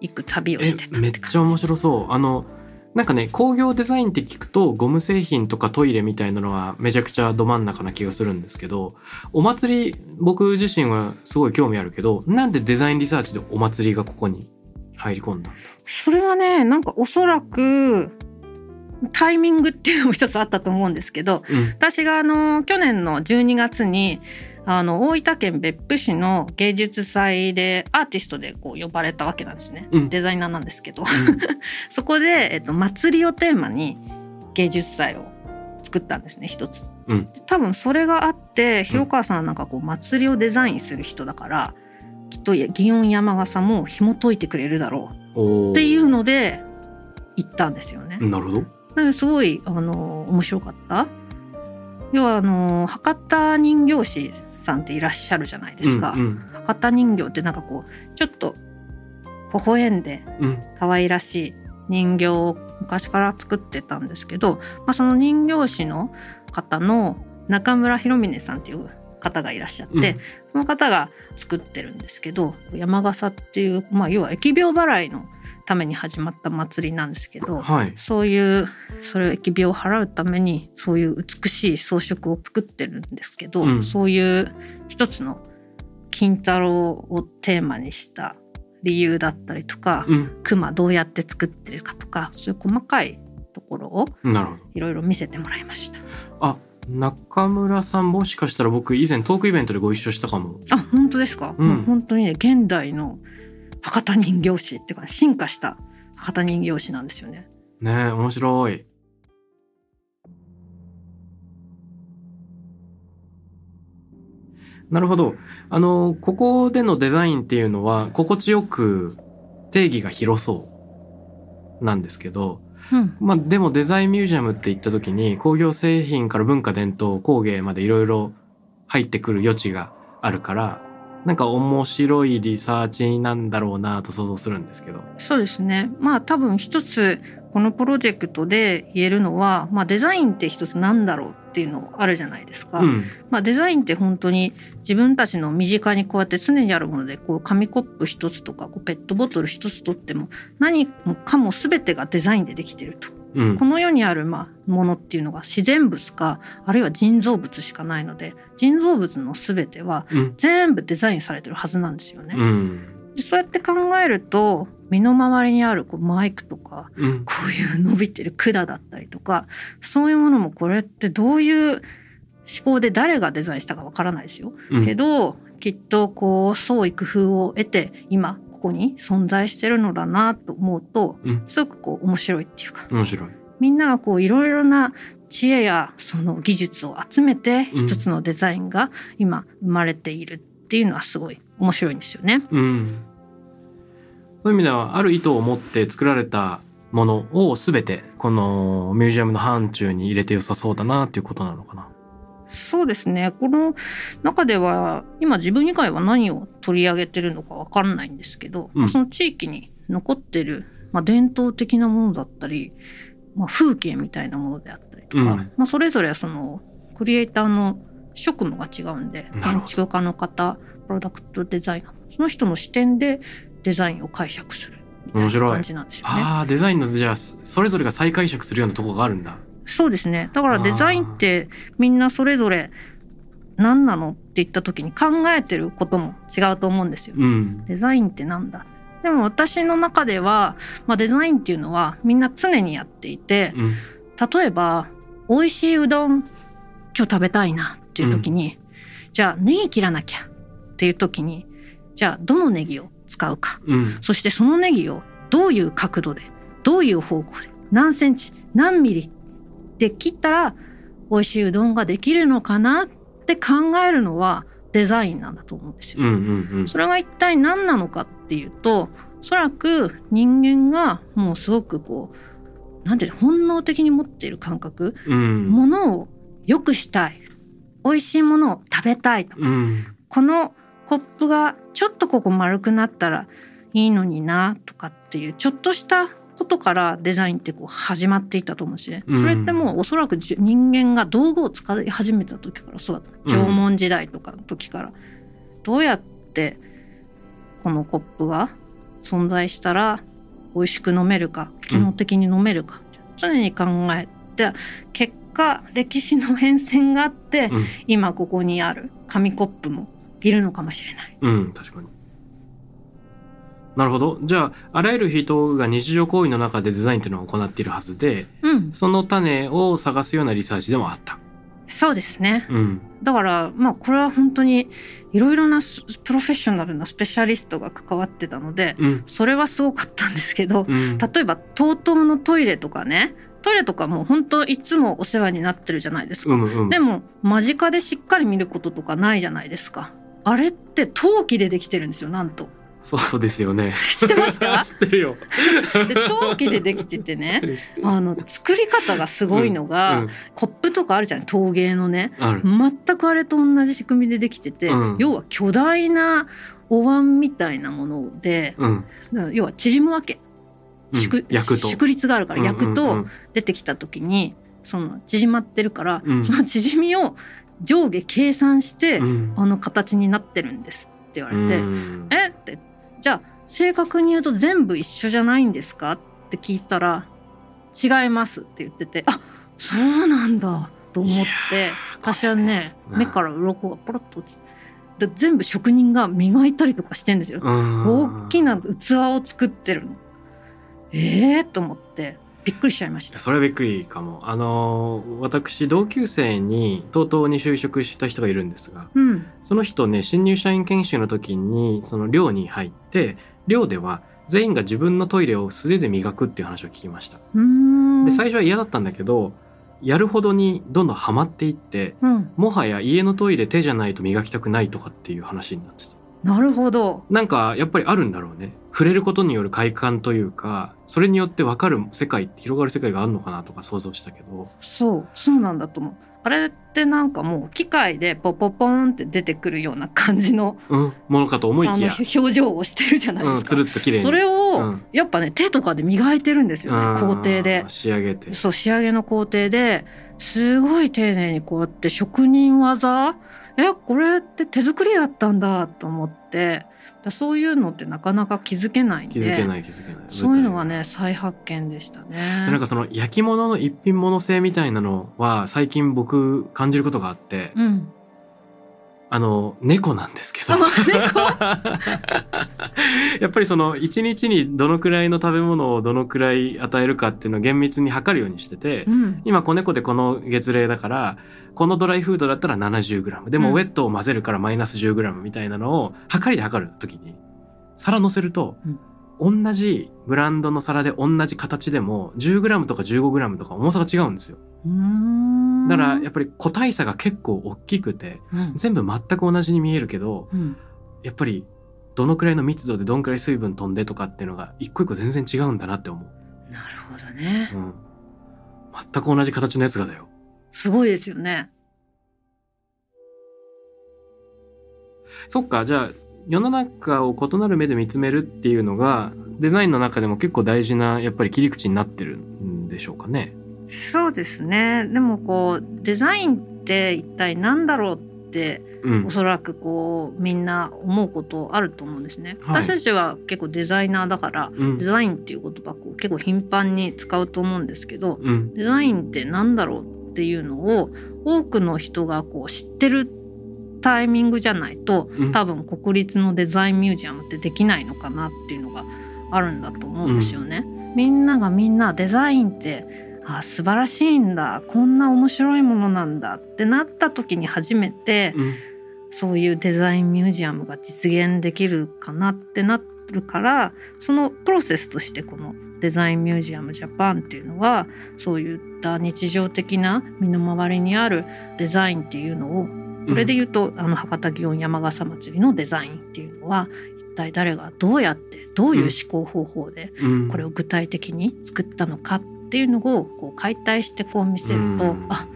Speaker 2: いく旅をしてた
Speaker 1: えめっちゃ面白そう。あのなんかね工業デザインって聞くとゴム製品とかトイレみたいなのはめちゃくちゃど真ん中な気がするんですけどお祭り僕自身はすごい興味あるけどなんでデザインリサーチでお祭りがここに入り込んだんだ？
Speaker 2: それはねなんかおそらくタイミングっていうのも一つあったと思うんですけど
Speaker 1: うん。
Speaker 2: 私があの去年の12月にあの大分県別府市の芸術祭でアーティストでこう呼ばれたわけなんですね、
Speaker 1: うん。
Speaker 2: デザイナーなんですけど。<laughs> そこで、えっと、祭りをテーマに芸術祭を作ったんですね一つ、
Speaker 1: うん。
Speaker 2: 多分それがあって広川さんはなんかこう祭りをデザインする人だからきっと祇園山笠も紐解いてくれるだろう。
Speaker 1: お
Speaker 2: っていううので行ったんですよね。
Speaker 1: なるほど。
Speaker 2: すごいあの面白かった。要はあの博多人形師さんっていらっしゃるじゃないですか。
Speaker 1: うん
Speaker 2: 博多人形ってなんかこうちょっと微笑んで
Speaker 1: うんうん。
Speaker 2: 可愛らしい人形を昔から作ってたんですけど、まあ、その人形師の方の中村博峰さんっていう方がいらっしゃって、
Speaker 1: うん。
Speaker 2: その方が作ってるんですけど山笠っていう、まあ、要は疫病払いのために始まった祭りなんですけど、
Speaker 1: はい。
Speaker 2: そういうそれを疫病を払うためにそういう美しい装飾を作ってるんですけど、
Speaker 1: うん
Speaker 2: そういう一つの金太郎をテーマにした理由だったりとか、
Speaker 1: うん。
Speaker 2: 熊どうやって作ってるかとかそういう細かいところを。いろいろ見せてもらいました。
Speaker 1: あ、中村さんもしかしたら僕以前トークイベントでご一緒したかも。
Speaker 2: あ本当ですか、
Speaker 1: うん
Speaker 2: もう本当にね現代の博多人形師っていうか進化した博多人形師なんですよね。
Speaker 1: ねえ、面白い。なるほど。あの、ここでのデザインっていうのは、心地よく定義が広そうなんですけど、
Speaker 2: うん
Speaker 1: まあでもデザインミュージアムって言った時に工業製品から文化伝統工芸までいろいろ入ってくる余地があるからなんか面白いリサーチなんだろうなと想像するんですけど。
Speaker 2: そうですねまあ多分一つこのプロジェクトで言えるのは、まあ、デザインって一つなんだろうっていうのあるじゃないですか。
Speaker 1: うん。
Speaker 2: まあ、デザインって本当に自分たちの身近にこうやって常にあるものでこう紙コップ一つとかこうペットボトル一つとっても何もかも全てがデザインでできてると。
Speaker 1: うん
Speaker 2: こ。の世にあるまあものっていうのが自然物かあるいは人造物しかないので人造物の全ては
Speaker 1: うん。
Speaker 2: 全部デザインされてるはずなんですよね。
Speaker 1: うん。
Speaker 2: でそうやって考えると身の回りにあるこうマイクとか
Speaker 1: うん。
Speaker 2: こういう伸びてる管だったりとかそういうものもこれってどういう思考で誰がデザインしたかわからないですよ。
Speaker 1: うん
Speaker 2: けどきっとこう創意工夫を得て今ここに存在してるのだなと思うと
Speaker 1: うん
Speaker 2: すごくこう面白いっていうか
Speaker 1: 面白い。
Speaker 2: みんながこういろいろな知恵やその技術を集めて
Speaker 1: うん
Speaker 2: 一つのデザインが今生まれているっていうのはすごい面白いんですよね。
Speaker 1: うん。そういう意味ではある意図を持って作られたものを全てこのミュージアムの範疇に入れて良さそうだなっていうことなのかな。
Speaker 2: そうですね。この中では今自分以外は何を取り上げてるのかわからないんですけど、
Speaker 1: うん。
Speaker 2: まあその地域に残ってる、まあ、伝統的なものだったり、まあ、風景みたいなものであったりとか、
Speaker 1: うん。
Speaker 2: まあ、それぞれそのクリエイターの職務が違うんで建築家の方プロダクトデザイナーその人の視点でデザインを解釈するみたいない。感じなんですよね。
Speaker 1: ああ、デザインのじゃあそれぞれが再解釈するようなところがあるんだ。
Speaker 2: そうですねだからデザインってみんなそれぞれ何なのって言った時に考えてることも違うと思うんですよ。
Speaker 1: うん。
Speaker 2: デザインってなんだでも私の中では、まあ、デザインっていうのはみんな常にやっていて
Speaker 1: うん。
Speaker 2: 例えば美味しいうどん今日食べたいなっていう時に、じゃあネギ切らなきゃっていう時にじゃあどのネギを使うか
Speaker 1: うん。
Speaker 2: そしてそのネギをどういう角度でどういう方向で何センチ何ミリで切ったら美味しいうどんができるのかなって考えるのはデザインなんだと思うんですよ。
Speaker 1: うんうんうん。
Speaker 2: それが一体何なのかっていうとおそらく人間がもうすごくこうなんていうの本能的に持っている感覚
Speaker 1: うん。
Speaker 2: ものを良くしたい美味しいものを食べたいと
Speaker 1: うん。
Speaker 2: このコップがちょっとここ丸くなったらいいのになとかっていうちょっとしたことからデザインってこう始まっていったと思うんですね。
Speaker 1: うん
Speaker 2: それってもうおそらくじ人間が道具を使い始めた時からそうだった。縄文時代とかの時から、どうやってこのコップが存在したら美味しく飲めるか機能的に飲めるか、常に考えて結果歴史の変遷があって、
Speaker 1: うん
Speaker 2: 今ここにある紙コップもいるのかもしれない。
Speaker 1: うん、確かに。なるほど。じゃあ、あらゆる人が日常行為の中でデザインっていうのを行っているはずで、
Speaker 2: うん、
Speaker 1: その種を探すようなリサーチでもあった。
Speaker 2: そうですね。
Speaker 1: うん。
Speaker 2: だからまあこれは本当にいろいろなスプロフェッショナルなスペシャリストが関わってたので
Speaker 1: うん。
Speaker 2: それはすごかったんですけど
Speaker 1: うん。
Speaker 2: 例えば TOTO のトイレとかねトイレとかもう本当いつもお世話になってるじゃないですか。
Speaker 1: うんうん。
Speaker 2: でも間近でしっかり見ることとかないじゃないですか。あれって陶器でできてるんですよなんと。
Speaker 1: そうですよね。
Speaker 2: 知ってました <laughs>
Speaker 1: 知ってるよ。
Speaker 2: で陶器でできててね <laughs> あの作り方がすごいのが、
Speaker 1: うん。
Speaker 2: コップとかあるじゃん陶芸のね。全くあれと同じ仕組みでできてて、
Speaker 1: うん。
Speaker 2: 要は巨大なお椀みたいなもので要は縮むわけ。
Speaker 1: うん。
Speaker 2: 縮
Speaker 1: 焼くと。
Speaker 2: 縮率があるから焼くと
Speaker 1: うんうん。
Speaker 2: 出てきた時にその縮まってるから、
Speaker 1: うん。
Speaker 2: その縮みを上下計算して、
Speaker 1: うん。
Speaker 2: あの形になってるんですって言われて、
Speaker 1: うん。
Speaker 2: え？ってじゃあ正確に言うと全部一緒じゃないんですか？って聞いたら違いますって言っててあそうなんだと思って私はね
Speaker 1: うん
Speaker 2: 目から鱗がポロッと落ちてで全部職人が磨いたりとかしてんですよ。大きな器を作ってるの。ええー、と思ってびっくりしちゃいました。
Speaker 1: それはびっくりかも。あのー私同級生に TOTO に就職した人がいるんですが
Speaker 2: うん、
Speaker 1: その人ね新入社員研修の時にその寮に入って寮では全員が自分のトイレを素手で磨くっていう話を聞きました。で最初は嫌だったんだけどやるほどにどんどんハマっていって
Speaker 2: うん、
Speaker 1: もはや家のトイレ手じゃないと磨きたくないとかっていう話になってた
Speaker 2: なるほど。
Speaker 1: なんかやっぱりあるんだろうね触れることによる快感というかそれによって分かる世界広がる世界があるのかなとか想像したけど
Speaker 2: そうそうなんだと思う。あれってなんかもう機械でポポポンって出てくるような感じの
Speaker 1: うんものかと思いきや
Speaker 2: 表情をしてるじゃないで
Speaker 1: うんつ
Speaker 2: すか。
Speaker 1: るっと綺麗に
Speaker 2: それを、
Speaker 1: うん
Speaker 2: やっぱね手とかで磨いてるんですよね工程で。
Speaker 1: 仕上げて
Speaker 2: そう仕上げの工程ですごい丁寧にこうやって職人技？えこれって手作りだったんだと思って。だそういうのってなかなか気づけないんで。
Speaker 1: 気づけない気づけない。
Speaker 2: そういうのはね再発見でしたね。
Speaker 1: なんかその焼き物の一品物性みたいなのは最近僕感じることがあって、
Speaker 2: うん、
Speaker 1: あの猫なんですけど。<laughs> やっぱりその一日にどのくらいの食べ物をどのくらい与えるかっていうのを厳密に測るようにしてて、
Speaker 2: うん。
Speaker 1: 今子猫でこの月齢だからこのドライフードだったら 70g でも
Speaker 2: うん。
Speaker 1: ウェットを混ぜるからマイナス 10g みたいなのを測りで測る時に皿乗せると、同じブランドの皿で同じ形でも 10g とか 15g とか重さが違うんですよだからやっぱり個体差が結構大きくて
Speaker 2: うん。
Speaker 1: 全部全く同じに見えるけど
Speaker 2: うん。
Speaker 1: やっぱりどのくらいの密度でどんくらい水分飛んでとかっていうのが一個一個全然違うんだなって思う、
Speaker 2: なるほどね。
Speaker 1: うん、全く同じ形のやつがだよ。
Speaker 2: すごいですよね。
Speaker 1: そっかじゃあ世の中を異なる目で見つめるっていうのがデザインの中でも結構大事なやっぱり切り口になってるんでしょうかね。
Speaker 2: そうですね。でもこうデザインって一体何だろうって
Speaker 1: うん。
Speaker 2: お、そらくこうみんな思うことあると思うんですね。
Speaker 1: はい。
Speaker 2: 私たちは結構デザイナーだから
Speaker 1: うん。
Speaker 2: デザインっていう言葉こう結構頻繁に使うと思うんですけど
Speaker 1: うん。
Speaker 2: デザインって何だろうっていうのを多くの人がこう知ってるタイミングじゃないと
Speaker 1: うん。
Speaker 2: 多分国立のデザインミュージアムってできないのかなっていうのがあるんだと思うんですよね。みんながみんなデザインってあ素晴らしいんだ。こんな面白いものなんだ。ってなった時に初めて
Speaker 1: うん。
Speaker 2: そういうデザインミュージアムが実現できるかなってなるからそのプロセスとしてこのデザインミュージアムジャパンっていうのはそういった日常的な身の回りにあるデザインっていうのをこれで言うと、あの博多祇園山笠祭りのデザインっていうのは一体誰がどうやってどういう思考方法で
Speaker 1: うん。
Speaker 2: これを具体的に作ったのかっていうのをこう解体してこう見せると、
Speaker 1: うん。
Speaker 2: あ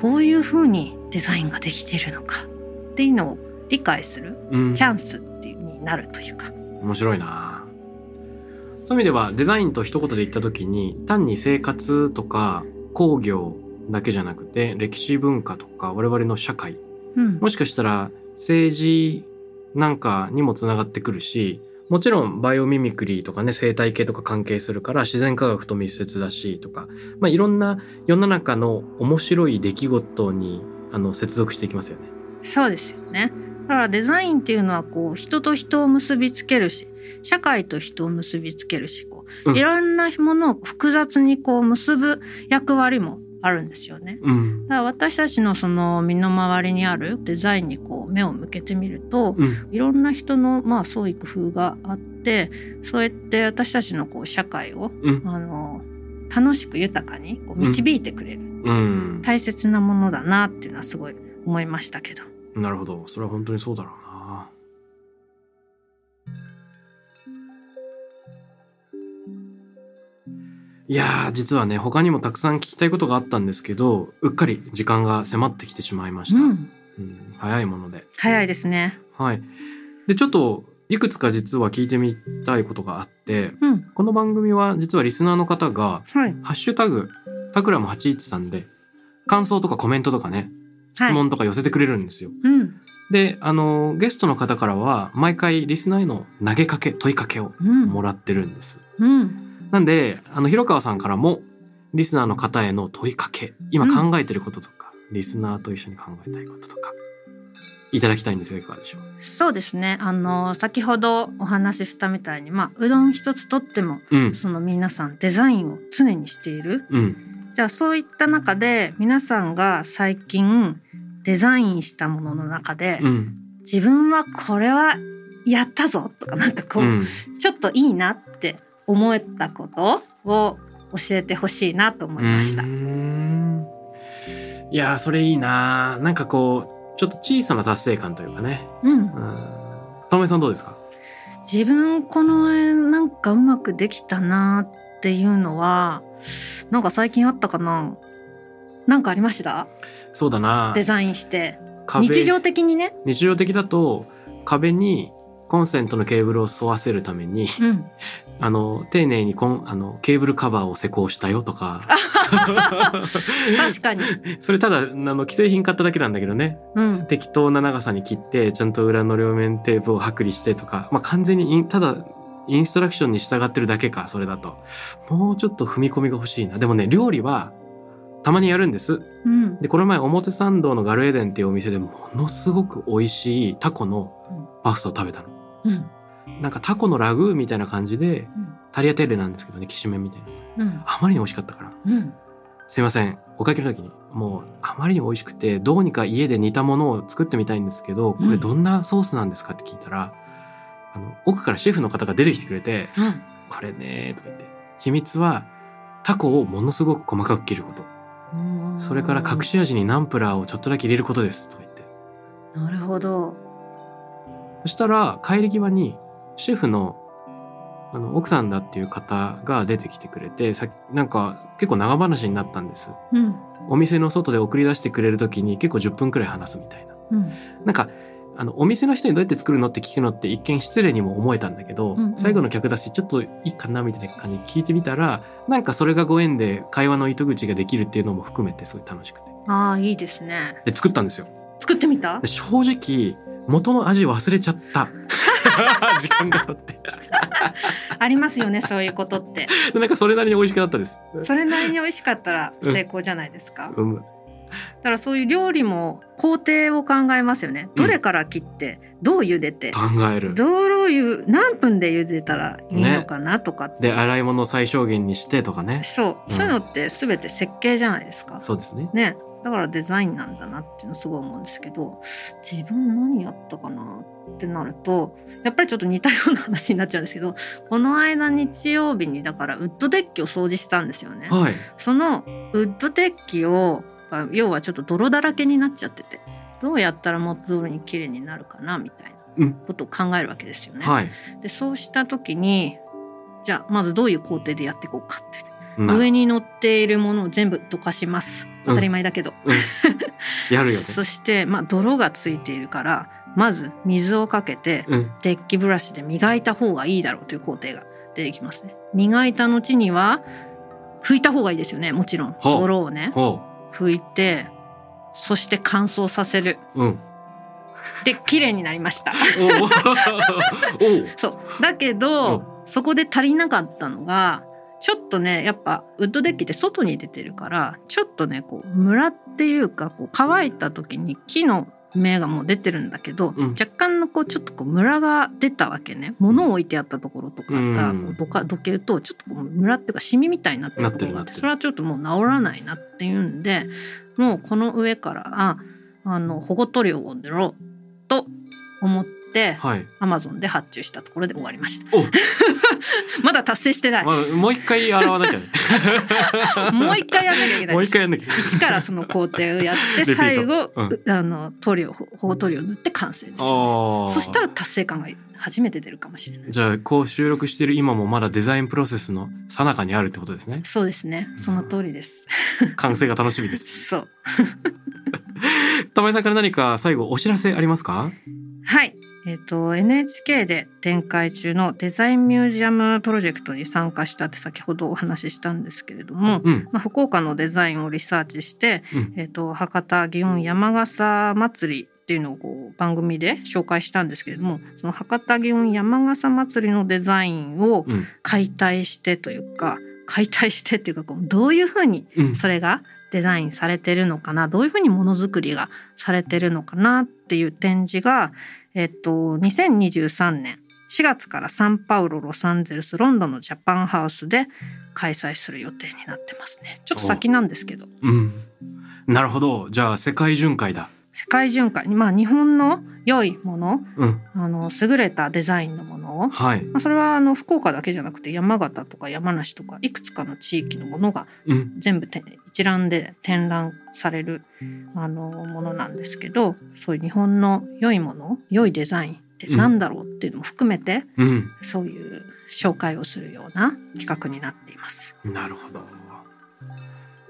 Speaker 2: こういうふうにデザインができてるのかっていうのを理解する
Speaker 1: うん。
Speaker 2: チャンスっていうになるというか。
Speaker 1: 面白いな。そういう意味ではデザインと一言で言った時に単に生活とか工業だけじゃなくて歴史文化とか我々の社会。
Speaker 2: うん。
Speaker 1: もしかしたら政治なんかにもつながってくるしもちろんバイオミミクリーとかね生態系とか関係するから自然科学と密接だしとか、まあ、いろんな世の中の面白い出来事にあの接続していきますよね。
Speaker 2: そうですよね。だからデザインっていうのはこう人と人を結びつけるし社会と人を結びつけるしこう、
Speaker 1: うん
Speaker 2: いろんなものを複雑にこう結ぶ役割もあるんですよね。
Speaker 1: うん。
Speaker 2: だから私たちのその身の回りにあるデザインにこう目を向けてみると、
Speaker 1: うん。
Speaker 2: いろんな人のまあ創意工夫があってそうやって私たちのこう社会を、
Speaker 1: うん。
Speaker 2: あの楽しく豊かにこう導いてくれる、
Speaker 1: うん。
Speaker 2: 大切なものだなっていうのはすごい思いましたけど。
Speaker 1: なるほど。それは本当にそうだろういやー実はね他にもたくさん聞きたいことがあったんですけどうっかり時間が迫ってきてしまいました、
Speaker 2: う
Speaker 1: うん
Speaker 2: ん、
Speaker 1: 早いもので。
Speaker 2: 早いですね。
Speaker 1: はい。でちょっといくつか実は聞いてみたいことがあって
Speaker 2: うん、
Speaker 1: この番組は実はリスナーの方が
Speaker 2: はい。
Speaker 1: 「ハッシュタグタクラム813」で感想とかコメントとかね質問とか寄せてくれるんですよ、
Speaker 2: うん、
Speaker 1: であのゲストの方からは毎回リスナーへの投げかけ問いかけを
Speaker 2: うん。
Speaker 1: もらってるんです。
Speaker 2: うん
Speaker 1: なんであの広川さんからもリスナーの方への問いかけ今考えてることとか、リスナーと一緒に考えたいこととかいただきたいんですがいかがでしょう？
Speaker 2: そうですね。あの先ほどお話ししたみたいにまあうどん一つとっても
Speaker 1: うん。
Speaker 2: その皆さんデザインを常にしている。
Speaker 1: うん。
Speaker 2: じゃあそういった中で皆さんが最近デザインしたものの中で、
Speaker 1: うん。
Speaker 2: 自分はこれはやったぞとかなんかこう、
Speaker 1: うん。
Speaker 2: ちょっといいなって思えたことを教えてほしいなと思いました。
Speaker 1: いやーそれいいな。ーなんかこうちょっと小さな達成感というかね。
Speaker 2: うん。
Speaker 1: うん。玉井さんどうですか？
Speaker 2: 自分この絵なんかうまくできたなっていうのはなんか最近あったかな？なんかありました？
Speaker 1: そうだな。
Speaker 2: デザインして。
Speaker 1: 壁。
Speaker 2: 日常的にね、
Speaker 1: 日常的だと壁にコンセントのケーブルを沿わせるために
Speaker 2: うん、<laughs>
Speaker 1: あの丁寧にコンあのケーブルカバーを施工したよとか。
Speaker 2: 確かに、<laughs>
Speaker 1: それただあの既製品買っただけなんだけどね。
Speaker 2: うん、
Speaker 1: 適当な長さに切ってちゃんと裏の両面テープを剥離してとか、まあ、完全にインただインストラクションに従ってるだけかそれだと。もうちょっと踏み込みが欲しいな。でもね料理はたまにやるんです。
Speaker 2: うん、
Speaker 1: でこの前表参道のガルエデンっていうお店でものすごく美味しいタコのパスタを食べたの。
Speaker 2: うん、
Speaker 1: なんかタコのラグーみたいな感じで
Speaker 2: うん。
Speaker 1: タリアテッレなんですけどねきしめんみたいな。
Speaker 2: うん、
Speaker 1: あまりに美味しかったから。
Speaker 2: うん、
Speaker 1: すいません。お会計の時にもうあまりに美味しくてどうにか家で似たものを作ってみたいんですけどこれどんなソースなんですかって聞いたら、あの奥からシェフの方が出てきてくれて
Speaker 2: うん、「
Speaker 1: これね」とか言って。秘密はタコをものすごく細かく切ること。それから隠し味にナンプラーをちょっとだけ入れることですとか言って。
Speaker 2: なるほど。
Speaker 1: そしたら帰り際にシェフのあの奥さんだっていう方が出てきてくれてさなんか結構長話になったんです。
Speaker 2: うん、
Speaker 1: お店の外で送り出してくれる時に結構10分くらい話すみたいな。
Speaker 2: うん、
Speaker 1: なんかあのお店の人にどうやって作るのって聞くのって一見失礼にも思えたんだけど、
Speaker 2: うんうん。
Speaker 1: 最後の客だしちょっといいかなみたいな感じで聞いてみたらなんかそれがご縁で会話の糸口ができるっていうのも含めてすごい楽しくて。
Speaker 2: ああ、いいですね。
Speaker 1: で作ったんですよ。
Speaker 2: 作ってみた？
Speaker 1: で。正直元の味忘れちゃった <laughs> 時間が経って。
Speaker 2: ありますよね、そういうことって。
Speaker 1: でなんかそれなりに美味しくなったです、
Speaker 2: それなりに美味しかったら成功じゃないですか。だ
Speaker 1: うん、
Speaker 2: からそういう料理も工程を考えますよね。どれから切って、どう茹でて、
Speaker 1: 考える。
Speaker 2: どういう何分で茹でたらいいのかなとか。
Speaker 1: で洗い物を最小限にしてとかね。
Speaker 2: そう、
Speaker 1: うん。
Speaker 2: そういうのって全て設計じゃないですか。
Speaker 1: そうですね。
Speaker 2: ね、だからデザインなんだなっていうのすごい思うんですけど自分何やったかなってなるとやっぱりちょっと似たような話になっちゃうんですけどこの間日曜日にだからウッドデッキを掃除したんですよね。
Speaker 1: はい
Speaker 2: そのウッドデッキをが要はちょっと泥だらけになっちゃっててどうやったら元通りに綺麗になるかなみたい
Speaker 1: うん
Speaker 2: なことを考えるわけですよね。
Speaker 1: はい、
Speaker 2: でそうした時にじゃあまずどういう工程でやっていこうかって
Speaker 1: まあ
Speaker 2: 上に乗っているものを全部どかします。
Speaker 1: うん。
Speaker 2: 当たり前だけど、
Speaker 1: うん、やるよね。<laughs>
Speaker 2: そして、まあ、泥がついているからまず水をかけて
Speaker 1: うん。
Speaker 2: デッキブラシで磨いた方がいいだろうという工程が出てきますね。磨いた後には拭いた方がいいですよね。もちろん。泥をね。
Speaker 1: ほ
Speaker 2: 拭いてそして乾燥させる。
Speaker 1: ううん。
Speaker 2: で綺麗になりました。<laughs> そう。だけど、そこで足りなかったのがちょっとねやっぱウッドデッキって外に出てるからちょっとねこうムラっていうかこう乾いた時に木の芽がもう出てるんだけど、
Speaker 1: うん。
Speaker 2: 若干のこうちょっとこうムラが出たわけね。物を置いてあったところとかが
Speaker 1: うん。
Speaker 2: こうどかどけるとちょっとこうムラっていうかシミみたいになってるところがあってそれはちょっともう治らないなっていうんでもうこの上からああの保護塗料を塗ろうと思って
Speaker 1: はい
Speaker 2: アマゾンで発注したところで終わりました。
Speaker 1: お <laughs>
Speaker 2: まだ達成してない。
Speaker 1: まあ、もう一回洗わなきゃね <laughs>
Speaker 2: もう一回やんなきゃいけない
Speaker 1: もう。一回やんなきゃ
Speaker 2: 一からその工程をやって最後、
Speaker 1: うん
Speaker 2: あの塗料保護塗料を塗って完成ですよ。
Speaker 1: ああ
Speaker 2: そしたら達成感が初めて出るかもしれない。
Speaker 1: じゃあこう収録してる今もまだデザインプロセスの最中にあるってことですね
Speaker 2: そうですね。その通りです。
Speaker 1: 完成が楽しみです <laughs>
Speaker 2: そう。
Speaker 1: 玉井さんから何か最後お知らせありますか？
Speaker 2: はい。えっ、と NHK で展開中のデザインミュージアムプロジェクトに参加したって先ほどお話ししたんですけれども、
Speaker 1: うん。
Speaker 2: まあ、福岡のデザインをリサーチして、
Speaker 1: うん。
Speaker 2: えっ、と博多祇園山笠祭りっていうのをこう番組で紹介したんですけれどもその博多祇園山笠祭りのデザインを
Speaker 1: うん。
Speaker 2: 解体してというか、解体してっていうかこうどういうふうに
Speaker 1: うん。
Speaker 2: それがデザインされてるのかなどういうふうにものづくりがされてるのかなっていう展示が、えっと、2023年4月からサンパウロロサンゼルスロンドンのジャパンハウスで開催する予定になってますね。ちょっと先なんですけど。
Speaker 1: うん。なるほど。じゃあ世界巡回だ。
Speaker 2: 世界巡回。まあ日本の良いもの
Speaker 1: うん。
Speaker 2: あの優れたデザインのものを、
Speaker 1: はい。
Speaker 2: まあ、それはあの福岡だけじゃなくて山形とか山梨とかいくつかの地域のものが
Speaker 1: うん。
Speaker 2: 全部て一覧で展覧されるあのものなんですけどそういう日本の良いもの良いデザインって何だろうっていうのも含めて、
Speaker 1: うん。
Speaker 2: そういう紹介をするような企画になっています。
Speaker 1: なるほど。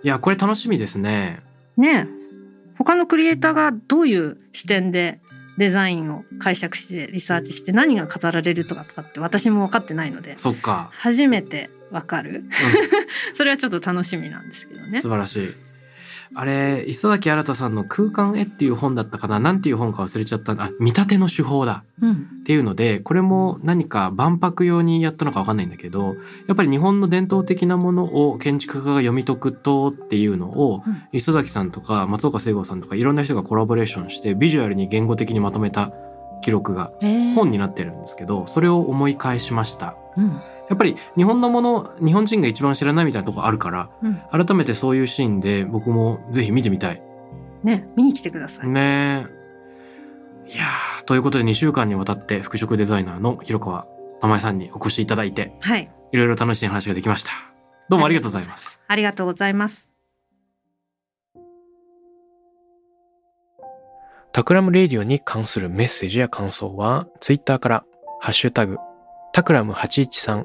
Speaker 1: いやこれ楽しみですね。
Speaker 2: ねえ他のクリエイターがどういう視点でデザインを解釈してリサーチして何が飾られるとかとかって私も分かってないので
Speaker 1: そっか、
Speaker 2: 初めて分かる。
Speaker 1: う <laughs>
Speaker 2: それはちょっと楽しみなんですけどね。
Speaker 1: ん、素。晴らしいあれ磯崎新さんの「空間へ」っていう本だったかな？なんていう本か忘れちゃったあ見立ての手法だ。
Speaker 2: うん。
Speaker 1: っていうのでこれも何か万博用にやったのか分かんないんだけどやっぱり日本の伝統的なものを建築家が読み解くとっていうのを
Speaker 2: うん。
Speaker 1: 磯崎さんとか松岡聖吾さんとかいろんな人がコラボレーションしてビジュアルに言語的にまとめた記録が本になってるんですけどそれを思い返しました。
Speaker 2: うん
Speaker 1: やっぱり日本のもの日本人が一番知らないみたいなとこあるから
Speaker 2: うん。
Speaker 1: 改めてそういうシーンで僕もぜひ見てみたい。
Speaker 2: ね見に来てください。
Speaker 1: ね。えいやーということで2週間にわたって服飾デザイナーの廣川玉枝さんにお越しいただいて
Speaker 2: はい。
Speaker 1: いろいろ楽しい話ができました。どうもありがとうございます。
Speaker 2: ありがとうございます。
Speaker 1: Takram Radio に関するメッセージや感想は、ツイッターから、ハッシュタグ、タクラム813